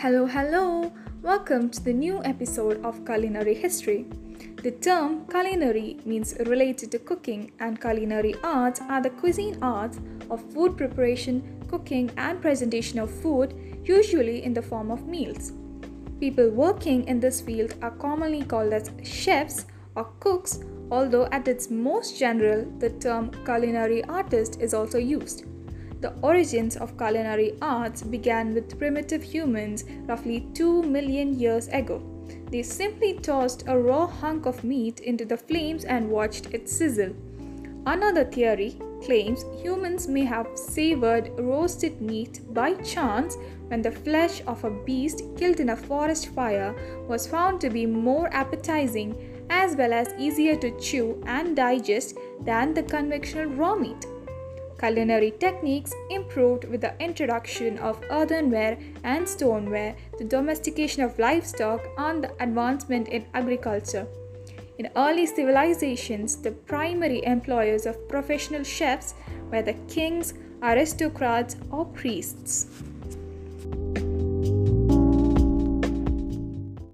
Hello, hello! Welcome to the new episode of Culinary History. The term culinary means related to cooking, and culinary arts are the cuisine arts of food preparation, cooking, and presentation of food, usually in the form of meals. People working in this field are commonly called as chefs or cooks, although at its most general, the term culinary artist is also used. The origins of culinary arts began with primitive humans roughly 2 million years ago. They simply tossed a raw hunk of meat into the flames and watched it sizzle. Another theory claims humans may have savored roasted meat by chance when the flesh of a beast killed in a forest fire was found to be more appetizing as well as easier to chew and digest than the conventional raw meat. Culinary techniques improved with the introduction of earthenware and stoneware, the domestication of livestock, and the advancement in agriculture. In early civilizations, the primary employers of professional chefs were the kings, aristocrats, or priests.